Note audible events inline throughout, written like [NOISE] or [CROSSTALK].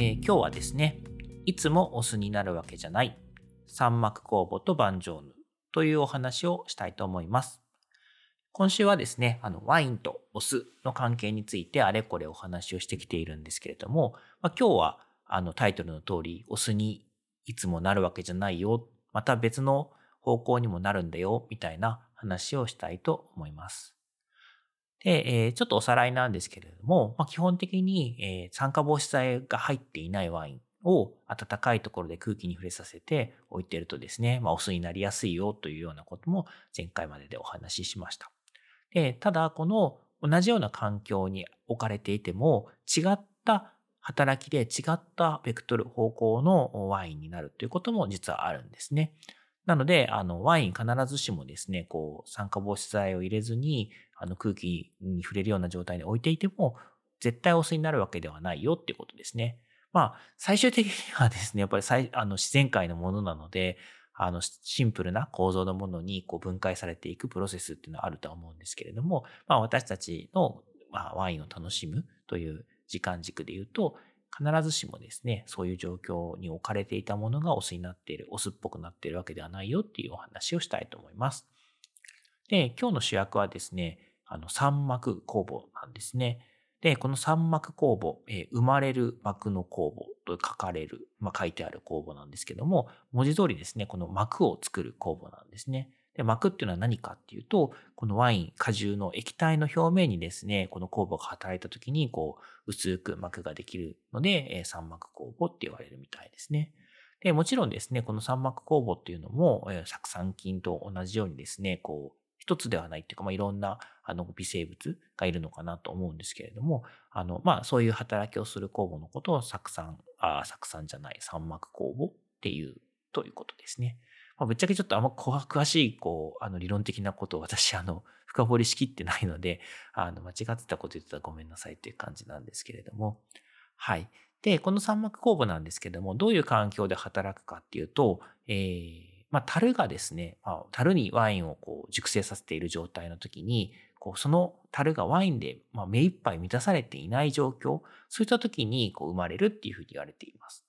えー今日はですね、いつもお酢になるわけじゃない、三幕酵母とバンジョーヌというお話をしたいと思います。今週はですね、あのワインとお酢の関係についてあれこれお話をしてきているんですけれども、まあ、今日はあのタイトルの通り、お酢にいつもなるわけじゃないよ、また別の方向にもなるんだよ、みたいな話をしたいと思います。で、えーちょっとおさらいなんですけれども、まあ、基本的に、えー酸化防止剤が入っていないワインを暖かいところで空気に触れさせて置いてるとですね、まあ、お酢になりやすいよというようなことも前回まででお話ししました。で、ただ、この同じような環境に置かれていても、違った働きで違ったベクトル方向のワインになるということも実はあるんですね。なので、あの、ワイン必ずしもですね、こう、酸化防止剤を入れずに、あの、空気に触れるような状態に置いていても、絶対お酢になるわけではないよっていうことですね。まあ、最終的にはですね、やっぱり最あの自然界のものなので、あの、シンプルな構造のものにこう分解されていくプロセスっていうのはあるとは思うんですけれども、まあ、私たちの、ま、ワインを楽しむという時間軸で言うと、必ずしもですね、そういう状況に置かれていたものがお酢になっている、お酢っぽくなっているわけではないよっていうお話をしたいと思います。で、今日の主役はですね、あの、三幕酵母なんですね。で、この三幕酵母、えー生まれる膜の酵母と書かれる、まあ、書いてある酵母なんですけども、文字通りですね、この膜を作る酵母なんですね。で、膜っていうのは何かっていうと、このワイン、果汁の液体の表面にですね、この酵母が働いた時に、こう、薄く膜ができるので、えー三膜酵母って言われるみたいですね。で、もちろんですね、この三膜酵母っていうのも、え酢酸菌と同じようにですね、こう、一つではないっていうか、まあ、いろんなあの微生物がいるのかなと思うんですけれども、あの、まあ、そういう働きをする酵母のことを酢酸、あ、酢酸じゃない、三膜酵母っていうということですね。まあ、ぶっちゃけちょっとあんま詳しい、こう、あの、理論的なことを私、あの、[LAUGHS] 深掘りしきってないので、あの、間違ってたこと言ってたらごめんなさいっていう感じなんですけれども、はい。で、この三膜酵母なんですけども、どういう環境で働くかっていうと、えー、まあ、樽がですね、まあ、樽にワインをこう熟成させている状態の時に、こうその樽がワインで、まあ、目いっぱい満たされていない状況、そういった時にこう生まれるっていうふうに言われています。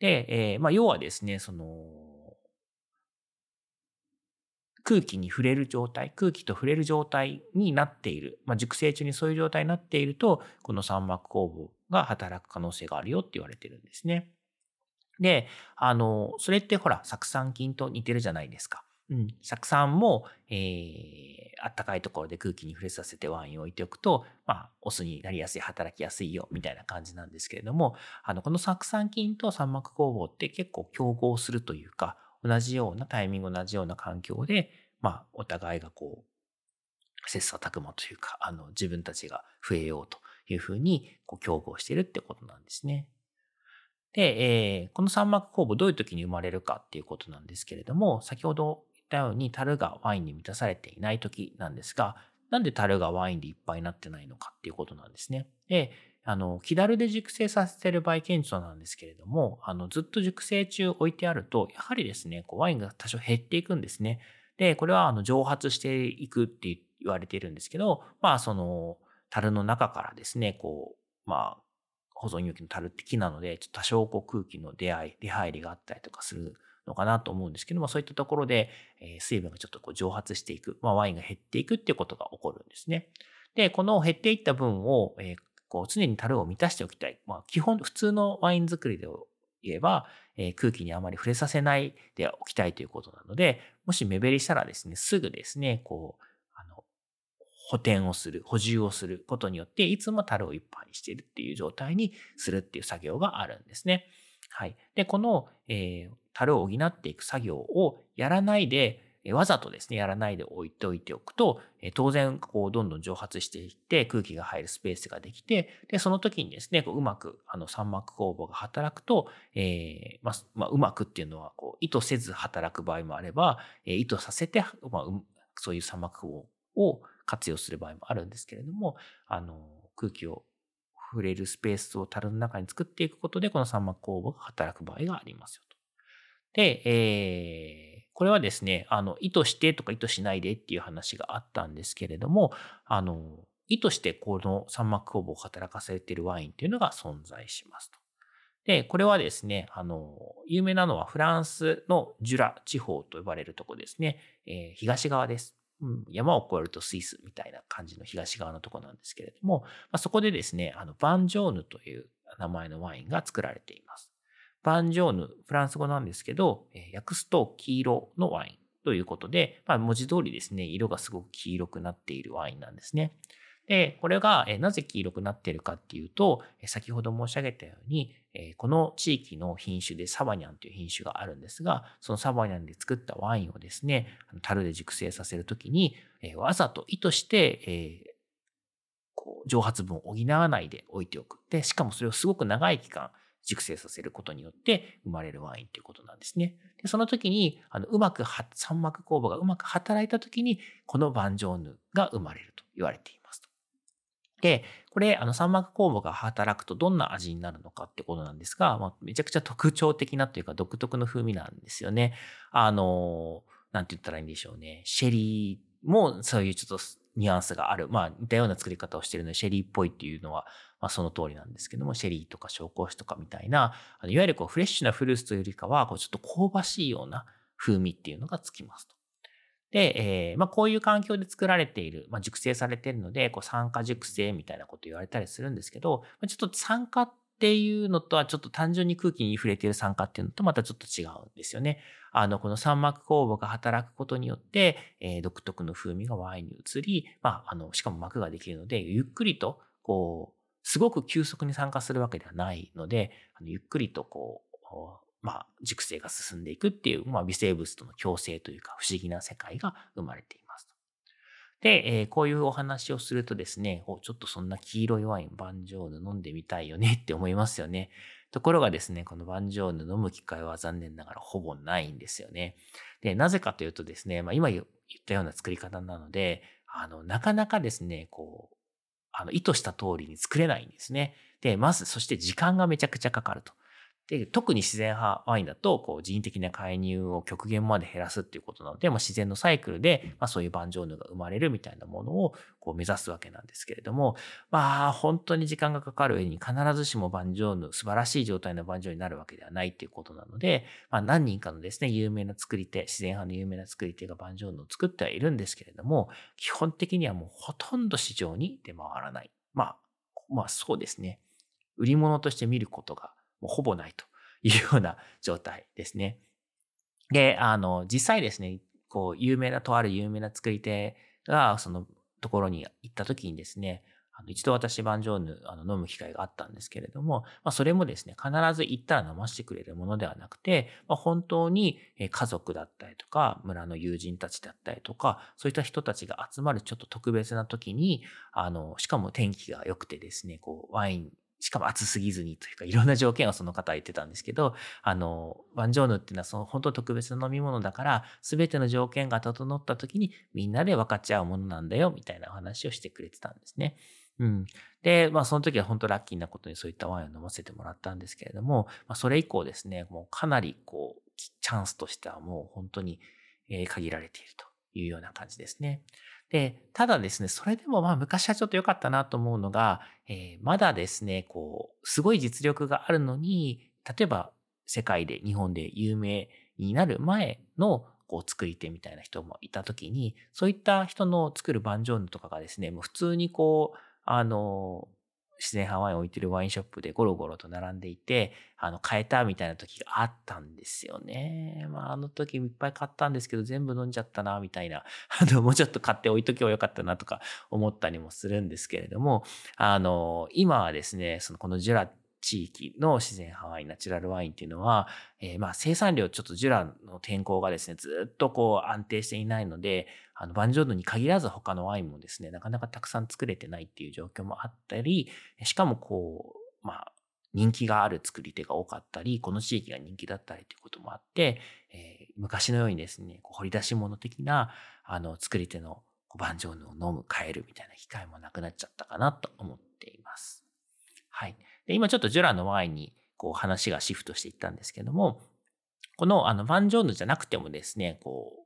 で、えーまあ、要はですね、その、空気に触れる状態、空気と触れる状態になっている、まあ、熟成中にそういう状態になっていると、この三膜酵母が働く可能性があるよって言われてるんですね。で、あの、それってほら、酢酸菌と似てるじゃないですか。うん。酢酸も、えー、あったかいところで空気に触れさせてワインを置いておくと、まあ、お酢になりやすい、働きやすいよ、みたいな感じなんですけれども、あの、この酢酸菌と三膜酵母って結構競合するというか、同じようなタイミング、同じような環境で、まあ、お互いがこう、切磋琢磨というか、あの、自分たちが増えようというふうに、こう、競合しているってことなんですね。で、えーこの三膜酵母どういう時に生まれるかっていうことなんですけれども、先ほど言ったように樽がワインに満たされていない時なんですが、なんで樽がワインでいっぱいになってないのかっていうことなんですね。で、あの、木樽で熟成させている場合顕著なんですけれども、あの、ずっと熟成中置いてあると、やはりですね、こうワインが多少減っていくんですね。で、これはあの蒸発していくって言われているんですけど、まあその樽の中からですね、こう、まあ保存容器の樽って木なので、ちょっと多少こう空気の出会い、出入りがあったりとかするのかなと思うんですけども、そういったところで、えー水分がちょっとこう蒸発していく、まあワインが減っていくっていうことが起こるんですね。で、この減っていった分を、えーこう常に樽を満たしておきたい。まあ基本、普通のワイン作りで言えば、えー空気にあまり触れさせないでおきたいということなので、もし目減りしたらですね、すぐですね、こう、あの、補填をする、補充をすることによって、いつも樽をいっぱいにしているっていう状態にするっていう作業があるんですね。はい。で、この、えー樽を補っていく作業をやらないで、わざとですね、やらないで置いておいておくと、当然、こう、どんどん蒸発していって空気が入るスペースができて、で、その時にですね、こううまく、あの、三膜酵母が働くと、えー、まあ、まあ、うまくっていうのは、こう、意図せず働く場合もあれば、え意図させて、まあ、そういう三膜酵母を活用する場合もあるんですけれども、あの、空気を触れるスペースを樽の中に作っていくことで、この三膜酵母が働く場合がありますよと。で、えー、これはですね、あの、意図してとか意図しないでっていう話があったんですけれども、あの、意図してこの三膜酵母を働かせているワインっていうのが存在しますと。で、これはですね、あの、有名なのはフランスのジュラ地方と呼ばれるとこですね、えー、東側です。うん、山を越えるとスイスみたいな感じの東側のとこなんですけれども、まあ、そこでですね、あの、バンジョーヌという名前のワインが作られています。バンジョーヌ、フランス語なんですけど、え訳すと黄色のワインということで、まあ、文字通りですね、色がすごく黄色くなっているワインなんですね。で、これがなぜ黄色くなっているかっていうと、先ほど申し上げたように、この地域の品種でサバニャンという品種があるんですが、そのサバニャンで作ったワインをですね、樽で熟成させるときに、わざと意図して、こう蒸発分を補わないで置いておく。で、しかもそれをすごく長い期間熟成させることによって生まれるワインということなんですね。でその時に、あのうまく三膜酵母がうまく働いた時に、このバンジョーヌが生まれると言われていますと。で、これ、あの三膜酵母が働くとどんな味になるのかってことなんですが、まあ、めちゃくちゃ特徴的なというか独特の風味なんですよね。あの、なんて言ったらいいんでしょうね。シェリーもそういうちょっとニュアンスがある。まあ、似たような作り方をしてるので、シェリーっぽいっていうのは、まあ、その通りなんですけども、シェリーとか紹興酒とかみたいな、あのいわゆるこうフレッシュなフルーツというよりかは、こうちょっと香ばしいような風味っていうのがつきますと。で、えー、まあ、こういう環境で作られている、まあ、熟成されているので、こう酸化熟成みたいなこと言われたりするんですけど、まちょっと酸化っていうのとはちょっと単純に空気に触れている酸化っていうのとまたちょっと違うんですよね。あの、この酸膜酵母が働くことによって、えー、独特の風味がワインに移り、まあ、あの、しかも膜ができるので、ゆっくりと、こう、すごく急速に酸化するわけではないので、あのゆっくりとこう、まあ、熟成が進んでいくっていう、まあ、微生物との共生というか不思議な世界が生まれています。で、えー、こういうお話をするとですね、ちょっとそんな黄色いワイン、バンジョーヌ飲んでみたいよねって思いますよね。ところがですね、このバンジョーヌ飲む機会は残念ながらほぼないんですよね。で、なぜかというとですね、まあ、今言ったような作り方なので、あの、なかなかですね、こう、あの、意図した通りに作れないんですね。で、まず、そして時間がめちゃくちゃかかると。で、特に自然派ワインだと、こう、人的な介入を極限まで減らすっていうことなので、まあ、自然のサイクルで、まあ、そういうバンジョーヌが生まれるみたいなものを、こう、目指すわけなんですけれども、まあ、本当に時間がかかる上に必ずしもバンジョーヌ、素晴らしい状態のバンジョーになるわけではないっていうことなので、まあ、何人かのですね、有名な作り手、自然派の有名な作り手がバンジョーヌを作ってはいるんですけれども、基本的にはもうほとんど市場に出回らない。まあ、まあそうですね。売り物として見ることがもうほぼないというような状態ですね。で、あの、実際ですね、こう、有名な、とある有名な作り手が、そのところに行った時にですね、あの一度私、バンジョーヌあの飲む機会があったんですけれども、まあ、それもですね、必ず行ったら飲ませてくれるものではなくて、まあ、本当に家族だったりとか、村の友人たちだったりとか、そういった人たちが集まるちょっと特別な時に、あの、しかも天気が良くてですね、こう、ワインしかも暑すぎずにというか、いろんな条件をその方は言ってたんですけど、あの、バンジョーヌっていうのはその本当特別な飲み物だから、すべての条件が整った時にみんなで分かっちゃうものなんだよ、みたいな話をしてくれてたんですね。うん。で、まあその時は本当ラッキーなことにそういったワインを飲ませてもらったんですけれども、まあそれ以降ですね、もうかなりこう、チャンスとしてはもう本当に限られているというような感じですね。で、ただですね、それでもまあ昔はちょっと良かったなと思うのが、えー、まだですね、こう、すごい実力があるのに、例えば世界で、日本で有名になる前のこう作り手みたいな人もいた時に、そういった人の作るバンジョーヌとかがですね、もう普通にこう、あの、自然派ワインを置いてるワインショップでゴロゴロと並んでいて、あの、買えたみたいな時があったんですよね。まあ、あの時いっぱい買ったんですけど、全部飲んじゃったな、みたいな。[LAUGHS] あの、もうちょっと買って置いとけばよかったなとか思ったりもするんですけれども、あの、今はですね、その、このジュラ地域の自然派ワイン、ナチュラルワインっていうのは、えー、まあ生産量ちょっとジュラの天候がですね、ずっとこう安定していないので、あの、バンジョーヌに限らず他のワインもですね、なかなかたくさん作れてないっていう状況もあったり、しかもこう、まあ、人気がある作り手が多かったり、この地域が人気だったりということもあって、えー、昔のようにですね、こう掘り出し物的な、あの、作り手のバンジョーヌを飲む、変えるみたいな機会もなくなっちゃったかなと思っています。はい。で、今ちょっとジュラのワインにこう話がシフトしていったんですけども、このあのバンジョーヌじゃなくてもですね、こう、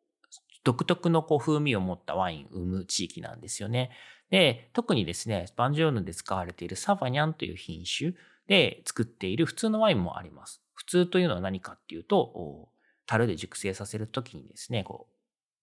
独特のこう風味を持ったワインを生む地域なんですよね。で、特にですね、バンジョーヌで使われているサバニャンという品種で作っている普通のワインもあります。普通というのは何かっていうと、樽で熟成させるときにですね、こう、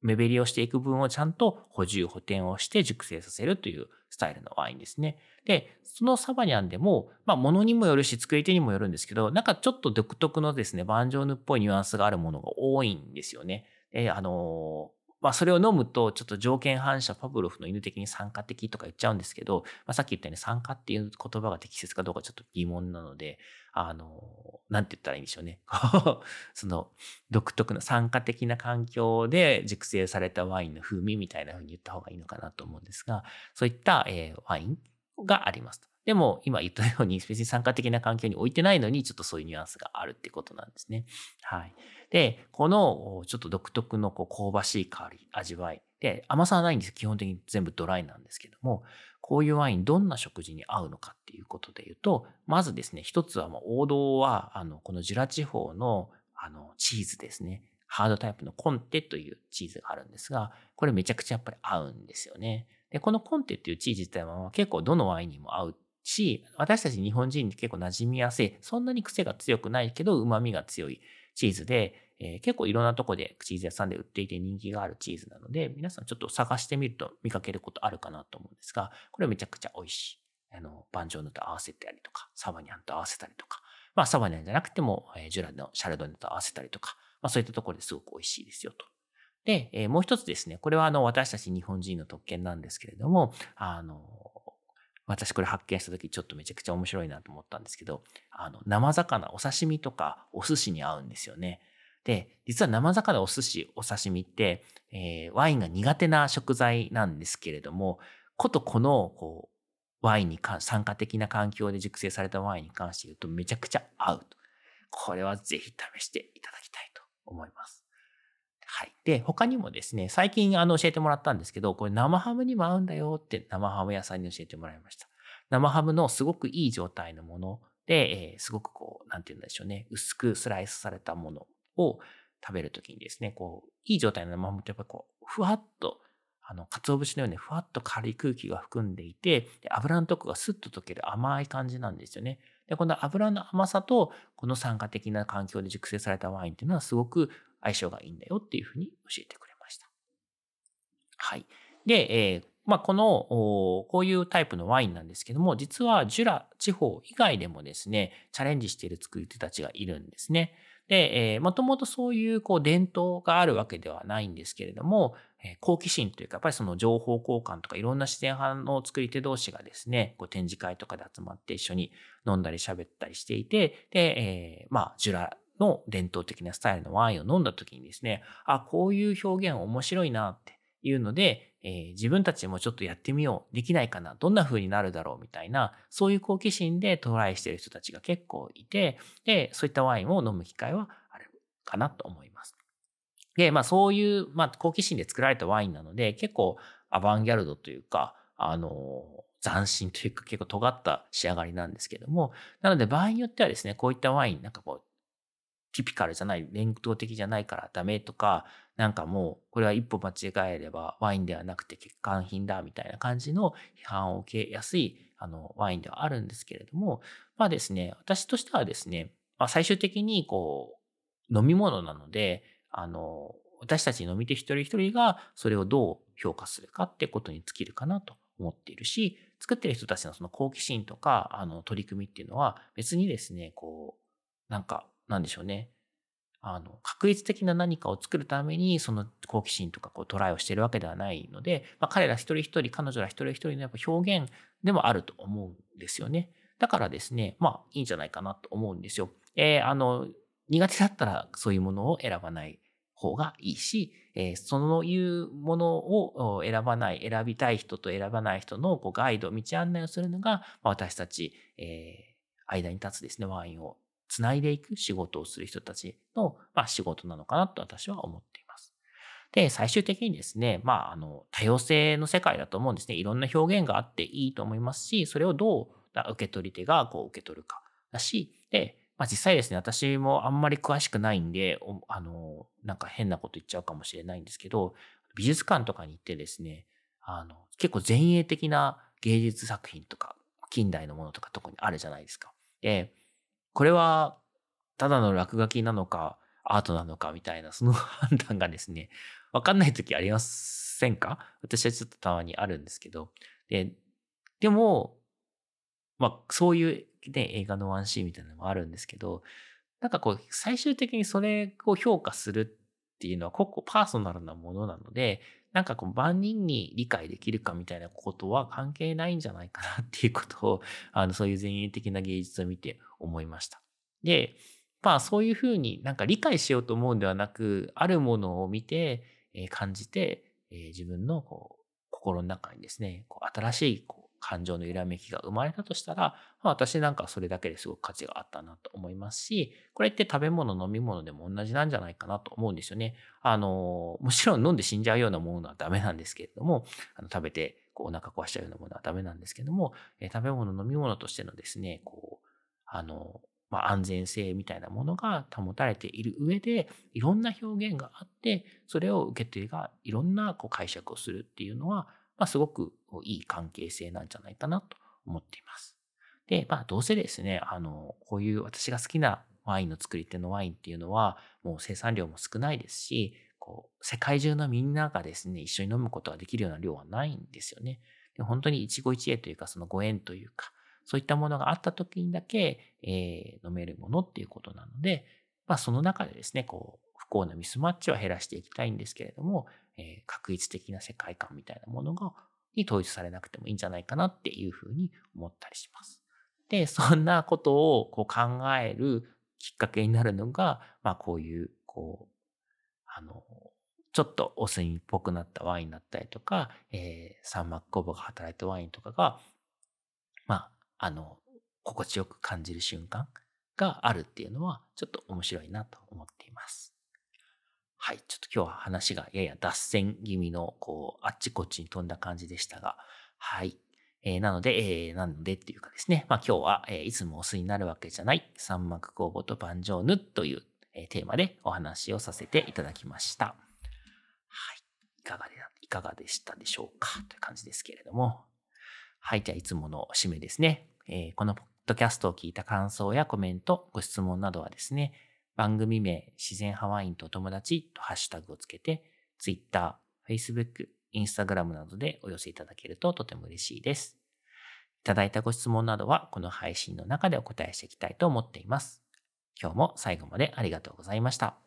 目減りをしていく分をちゃんと補充補填をして熟成させるというスタイルのワインですね。で、そのサバニャンでも、まあ、物にもよるし、作り手にもよるんですけど、なんかちょっと独特のですね、バンジョーヌっぽいニュアンスがあるものが多いんですよね。で、あのまあ、それを飲むと、ちょっと条件反射、パブロフの犬的に酸化的とか言っちゃうんですけど、まあ、さっき言ったように酸化っていう言葉が適切かどうかちょっと疑問なので、あの、なんて言ったらいいんでしょうね。[LAUGHS] その、独特な酸化的な環境で熟成されたワインの風味みたいな風に言った方がいいのかなと思うんですが、そういった、えー、ワインがあります。でも、今言ったように、別に参加的な環境に置いてないのに、ちょっとそういうニュアンスがあるってことなんですね。はい。で、この、ちょっと独特のこう香ばしい香り、味わい。で、甘さはないんです。基本的に全部ドライなんですけども、こういうワイン、どんな食事に合うのかっていうことで言うと、まずですね、一つはもう王道は、あの、このジュラ地方の、あの、チーズですね。ハードタイプのコンテというチーズがあるんですが、これめちゃくちゃやっぱり合うんですよね。で、このコンテっていうチーズ自体は結構どのワインにも合うし、私たち日本人に結構馴染みやすい、そんなに癖が強くないけど旨味が強いチーズで、えー、結構いろんなとこでチーズ屋さんで売っていて人気があるチーズなので、皆さんちょっと探してみると見かけることあるかなと思うんですが、これめちゃくちゃ美味しい。あの、バンジョーヌと合わせたりとか、サバニャンと合わせたりとか、まあサバニャンじゃなくても、えー、ジュラのシャルドネと合わせたりとか、まあそういったところですごく美味しいですよと。で、えー、もう一つですね、これはあの私たち日本人の特権なんですけれども、あの、私これ発見した時ちょっとめちゃくちゃ面白いなと思ったんですけど、あの、生魚、お刺身とかお寿司に合うんですよね。で、実は生魚、お寿司、お刺身って、えー、ワインが苦手な食材なんですけれども、ことこの、こう、ワインに関、酸化的な環境で熟成されたワインに関して言うとめちゃくちゃ合うと。これはぜひ試していただきたいと思います。で、他にもですね、最近あの教えてもらったんですけど、これ生ハムにも合うんだよって生ハム屋さんに教えてもらいました。生ハムのすごくいい状態のもので、えー、すごくこう、なんて言うんでしょうね、薄くスライスされたものを食べるときにですね、こう、いい状態の生ハムってやっぱりこう、ふわっと、あの、鰹節のようにふわっと軽い空気が含んでいて、油のとこがスッと溶ける甘い感じなんですよね。で、この油の甘さと、この酸化的な環境で熟成されたワインっていうのはすごく相性がいいんだよっていうふうに教えてくれました。はい。で、えー、まあ、この、こういうタイプのワインなんですけども、実はジュラ地方以外でもですね、チャレンジしている作り手たちがいるんですね。で、えー、もともとそういうこう伝統があるわけではないんですけれども、えー、好奇心というか、やっぱりその情報交換とかいろんな自然派の作り手同士がですね、こう展示会とかで集まって一緒に飲んだり喋ったりしていて、で、えー、まあ、ジュラの伝統的なスタイルのワインを飲んだ時にですね、あ、こういう表現面白いなっていうので、えー、自分たちもちょっとやってみよう。できないかなどんな風になるだろうみたいな、そういう好奇心でトライしてる人たちが結構いて、で、そういったワインを飲む機会はあるかなと思います。で、まあそういう、まあ好奇心で作られたワインなので、結構アバンギャルドというか、あの、斬新というか結構尖った仕上がりなんですけども、なので場合によってはですね、こういったワイン、なんかこう、ティピカルじゃない、伝統的じゃないからダメとか、なんかもう、これは一歩間違えればワインではなくて欠陥品だみたいな感じの批判を受けやすいあのワインではあるんですけれども、まあですね、私としてはですね、まあ、最終的にこう、飲み物なので、あの、私たち飲み手一人一人がそれをどう評価するかってことに尽きるかなと思っているし、作ってる人たちのその好奇心とか、あの、取り組みっていうのは別にですね、こう、なんか、なんでしょうね。あの、確率的な何かを作るために、その好奇心とかこうトライをしているわけではないので、まあ、彼ら一人一人、彼女ら一人一人のやっぱ表現でもあると思うんですよね。だからですね、まあいいんじゃないかなと思うんですよ。えー、あの、苦手だったらそういうものを選ばない方がいいし、えー、そのいうものを選ばない、選びたい人と選ばない人のこうガイド、道案内をするのが、まあ、私たち、えー、間に立つですね、ワインをつないでいく仕事をする人たちの、まあ、仕事なのかなと私は思っています。で、最終的にですね、まあ、あの、多様性の世界だと思うんですね。いろんな表現があっていいと思いますし、それをどう受け取り手がこう受け取るかだし、で、まあ、実際ですね、私もあんまり詳しくないんで、あの、なんか変なこと言っちゃうかもしれないんですけど、美術館とかに行ってですね、あの、結構前衛的な芸術作品とか、近代のものとか特にあるじゃないですか。で、これはただの落書きなのか、アートなのかみたいな、その [LAUGHS] 判断がですね、わかんない時ありませんか？私はちょっとたまにあるんですけど。で、でも、まあ、そういうね、映画のワンシーンみたいなのもあるんですけど、なんかこう、最終的にそれを評価するっていうのは、個々パーソナルなものなので、なんかこう、万人に理解できるかみたいなことは関係ないんじゃないかなっていうことを、あの、そういう前衛的な芸術を見て思いました。で、まあそういうふうになんか理解しようと思うんではなく、あるものを見て、え感じて、え自分のこう心の中にですね、こう新しいこう感情の揺らめきが生まれたとしたら、まあ、私なんかそれだけですごく価値があったなと思いますし、これって食べ物、飲み物でも同じなんじゃないかなと思うんですよね。あの、もちろん飲んで死んじゃうようなものはダメなんですけれども、あの食べてこうお腹壊しちゃうようなものはダメなんですけども、え食べ物、飲み物としてのですね、こう、あの、まあ、安全性みたいなものが保たれている上で、いろんな表現があって、それを受け手がいろんなこう解釈をするっていうのは、まあ、すごくいい関係性なんじゃないかなと思っています。で、まあ、どうせですね、あの、こういう私が好きなワインの作り手のワインっていうのは、もう生産量も少ないですし、こう、世界中のみんながですね、一緒に飲むことができるような量はないんですよね。で本当に一期一会というか、そのご縁というか、そういったものがあった時にだけ、えー、飲めるものっていうことなので、まあ、その中でですね、こう、不幸なミスマッチは減らしていきたいんですけれども、えー、確一的な世界観みたいなものが、に統一されなくてもいいんじゃないかなっていうふうに思ったりします。で、[LAUGHS] そんなことをこう考えるきっかけになるのが、まあこういう、こう、あの、ちょっとお酢っぽくなったワインだったりとか、えー、サンマッコボが働いたワインとかが、まあ、あの、心地よく感じる瞬間があるっていうのは、ちょっと面白いなと思っています。はい。ちょっと今日は話がやや脱線気味の、こう、あっちこっちに飛んだ感じでしたが、はい。えー、なので、えー、なのでっていうかですね、まあ今日は、えー、いつもお酢になるわけじゃない、三幕工房と盤上ヌという、えー、テーマでお話をさせていただきました。はい。いかがで、いかがでしたでしょうかという感じですけれども。はい。じゃあ、いつもの締めですね。えー、このポッドキャストを聞いた感想やコメント、ご質問などはですね、番組名、自然ハワインと友達とハッシュタグをつけて、Twitter、Facebook、Instagram などでお寄せいただけるととても嬉しいです。いただいたご質問などは、この配信の中でお答えしていきたいと思っています。今日も最後までありがとうございました。